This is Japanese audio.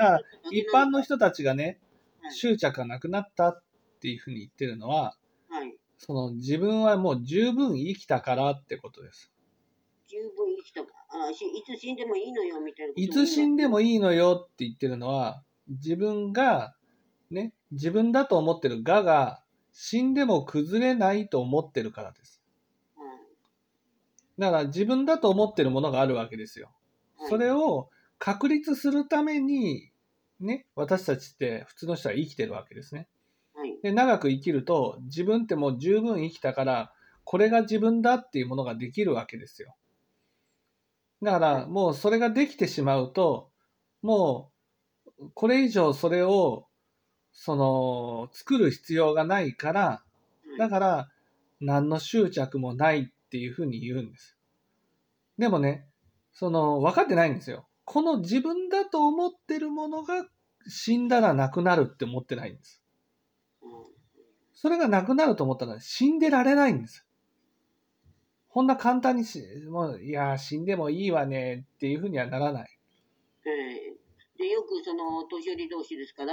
だから一般の人たちがね、はい執着がなくなったっていうふうに言ってるのは、はい。その自分はもう十分生きたからってことです。十分生きたか。あしいつ死んでもいいのよ、みたいないつ死んでもいいのよって言ってるのは、自分が、ね、自分だと思ってる我が死んでも崩れないと思ってるからです。の。うんだから自分だと思ってるものがあるわけですよ。はいそれを確立するために、ね、私たちって普通の人は生きてるわけですね。はい。で、長く生きると自分ってもう十分生きたから、これが自分だっていうものができるわけですよ。だからもうそれができてしまうと、もうこれ以上それを、その、作る必要がないから、だから何の執着もないっていうふうに言うんです。でもね、その、分かってないんですよ。この自分だと思ってるものが死んだらなくなるって思ってないんです。それがなくなると思ったら死んでられないんです。こんな簡単にし、もう、いや、死んでもいいわねっていうふうにはならない。ええで、よくその、年寄り同士ですから、